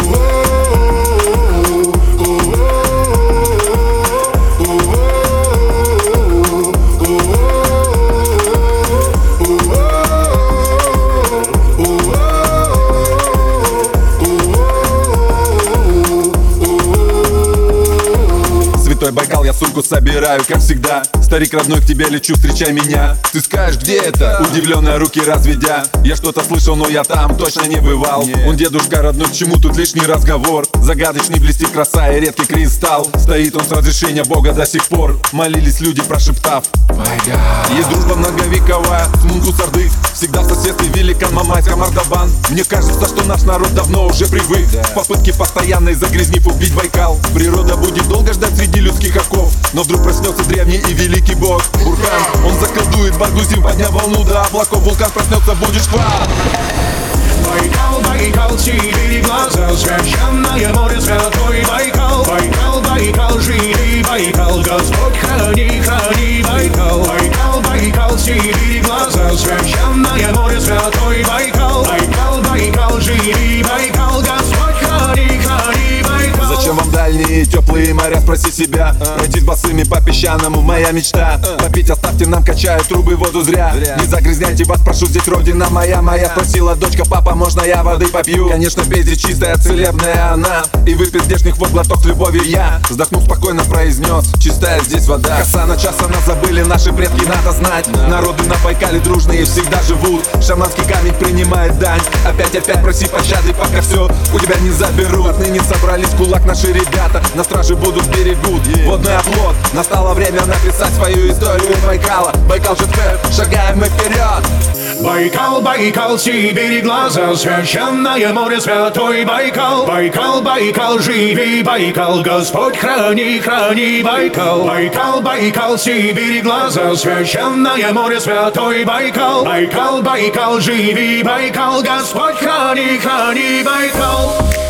oh. Шкурку собираю, как всегда. Старик родной, к тебе лечу, встречай меня. Ты скажешь, где это? Удивленные руки разведя. Я что-то слышал, но я там точно не бывал. Он дедушка родной, к чему тут лишний разговор? Загадочный блестит краса и редкий кристалл. Стоит он с разрешения Бога до сих пор. Молились люди, прошептав. Есть дружба многовековая с Мунку Сардык Всегда в соседстве великан Мамайска Мордобан Мне кажется, что наш народ давно уже привык. В попытке постоянной загрязнив убить Байкал. Природа будет долго ждать людских оков Но вдруг проснется древний и великий бог. Бурхан, он заколдует Баргузин Подняв волну до облаков, вулкан проснется, будет шквал Байкал, Байкал, Сибирь, глаза Священное море, святой Байкал. Байкал, Байкал, живи Байкал Господь храни Дальние теплые моря, спроси себя. Пройтись босыми по песчаному, моя мечта. Попить оставьте нам, качают трубы, воду зря. Не загрязняйте вас, прошу, здесь родина моя Моя. Спросила дочка, папа, можно я воды попью? Конечно, пейте чистая, целебная она. И выпить здешних вод глоток с любовью я. Вздохнув спокойно произнес, чистая здесь вода Коса на час, она забыли, наши предки надо знать. Народы на Байкале дружные всегда живут. Шаманский камень принимает дань. Опять-опять проси пощады, пока все у тебя не заберут. Отныне собрались кулак наши ребята На страже будут берегут. Водный оплот. Настало время написать свою историю Байкала. Байкал ЖТ, шагаем мы вперед. Байкал, Байкал, Сибирь, глаза Священное море, святой Байкал. Байкал, Байкал, живи Байкал Господь храни, храни Байкал. Байкал, Байкал, Сибирь, глаза Священное море, святой Байкал. Байкал, Байкал, живи Байкал Господь храни, храни Байкал